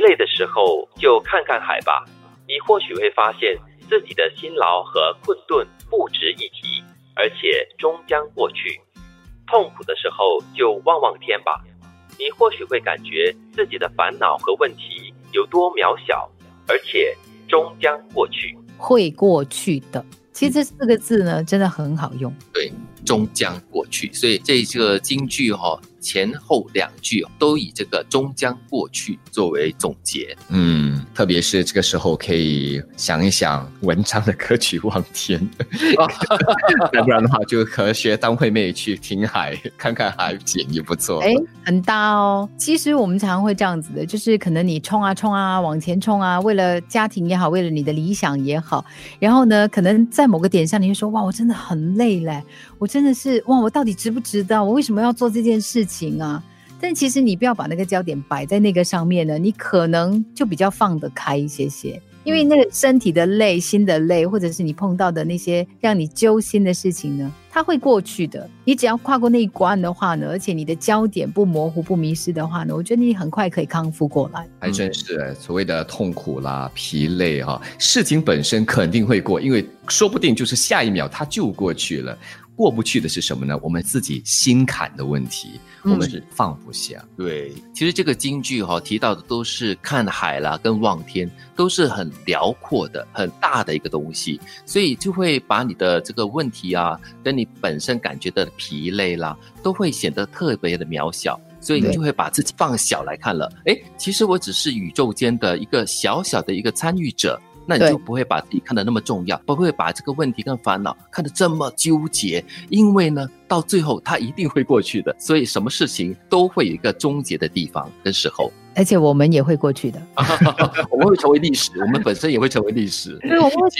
累的时候就看看海吧，你或许会发现自己的辛劳和困顿不值一提，而且终将过去。痛苦的时候就望望天吧，你或许会感觉自己的烦恼和问题有多渺小，而且终将过去。会过去的，其实这四个字呢，真的很好用。对，终将过去。所以这个京剧哈。前后两句都以这个终将过去作为总结，嗯，特别是这个时候可以想一想文章的歌曲《望天》，要不然的话就和学当惠妹去听海，看看海景也不错。哎，很搭哦。其实我们常常会这样子的，就是可能你冲啊冲啊往前冲啊，为了家庭也好，为了你的理想也好，然后呢，可能在某个点上，你会说哇，我真的很累嘞，我真的是哇，我到底值不值得？我为什么要做这件事？情情啊，但其实你不要把那个焦点摆在那个上面呢，你可能就比较放得开一些些。因为那个身体的累、心的累，或者是你碰到的那些让你揪心的事情呢，它会过去的。你只要跨过那一关的话呢，而且你的焦点不模糊、不迷失的话呢，我觉得你很快可以康复过来。还真是所谓的痛苦啦、疲累哈，事情本身肯定会过，因为说不定就是下一秒它就过去了。过不去的是什么呢？我们自己心坎的问题，我们是放不下。对，其实这个京剧哈提到的都是看海啦，跟望天都是很辽阔的、很大的一个东西，所以就会把你的这个问题啊，跟你本身感觉的疲累啦，都会显得特别的渺小，所以你就会把自己放小来看了。哎，其实我只是宇宙间的一个小小的一个参与者。那你就不会把自己看得那么重要，不会把这个问题跟烦恼看得这么纠结，因为呢，到最后它一定会过去的。所以什么事情都会有一个终结的地方跟时候，而且我们也会过去的，我们会成为历史，我们本身也会成为历史。对，我们会过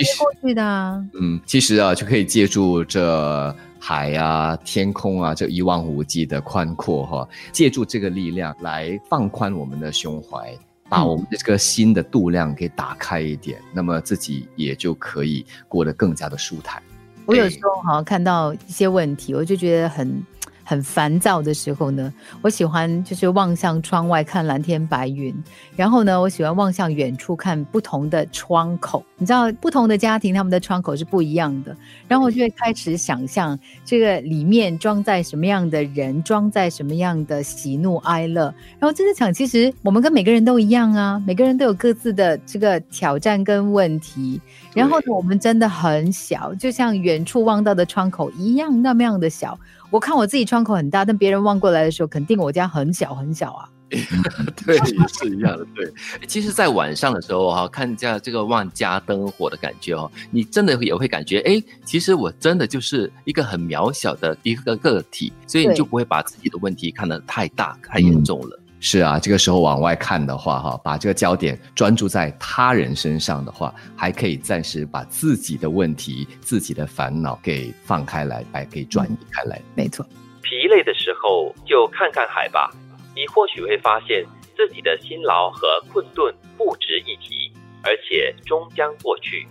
去的。嗯，其实啊，就可以借助这海啊、天空啊，这一望无际的宽阔哈，借助这个力量来放宽我们的胸怀。把我们的这个心的度量给打开一点，那么自己也就可以过得更加的舒坦。我有时候好像看到一些问题，我就觉得很。很烦躁的时候呢，我喜欢就是望向窗外看蓝天白云，然后呢，我喜欢望向远处看不同的窗口。你知道，不同的家庭他们的窗口是不一样的，然后我就会开始想象这个里面装在什么样的人，装在什么样的喜怒哀乐。然后真的想，其实我们跟每个人都一样啊，每个人都有各自的这个挑战跟问题。然后呢，我们真的很小，就像远处望到的窗口一样，那么样的小。我看我自己窗口很大，但别人望过来的时候，肯定我家很小很小啊。对，也是一样的。对，其实，在晚上的时候哈，看下这个万家灯火的感觉哦，你真的也会感觉，哎，其实我真的就是一个很渺小的一个个体，所以你就不会把自己的问题看得太大、太严重了。是啊，这个时候往外看的话，哈，把这个焦点专注在他人身上的话，还可以暂时把自己的问题、自己的烦恼给放开来，来给转移开来。没错，疲累的时候就看看海吧，你或许会发现自己的辛劳和困顿不值一提，而且终将过去。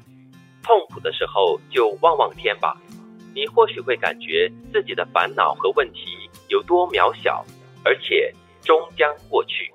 痛苦的时候就望望天吧，你或许会感觉自己的烦恼和问题有多渺小，而且。终将过去。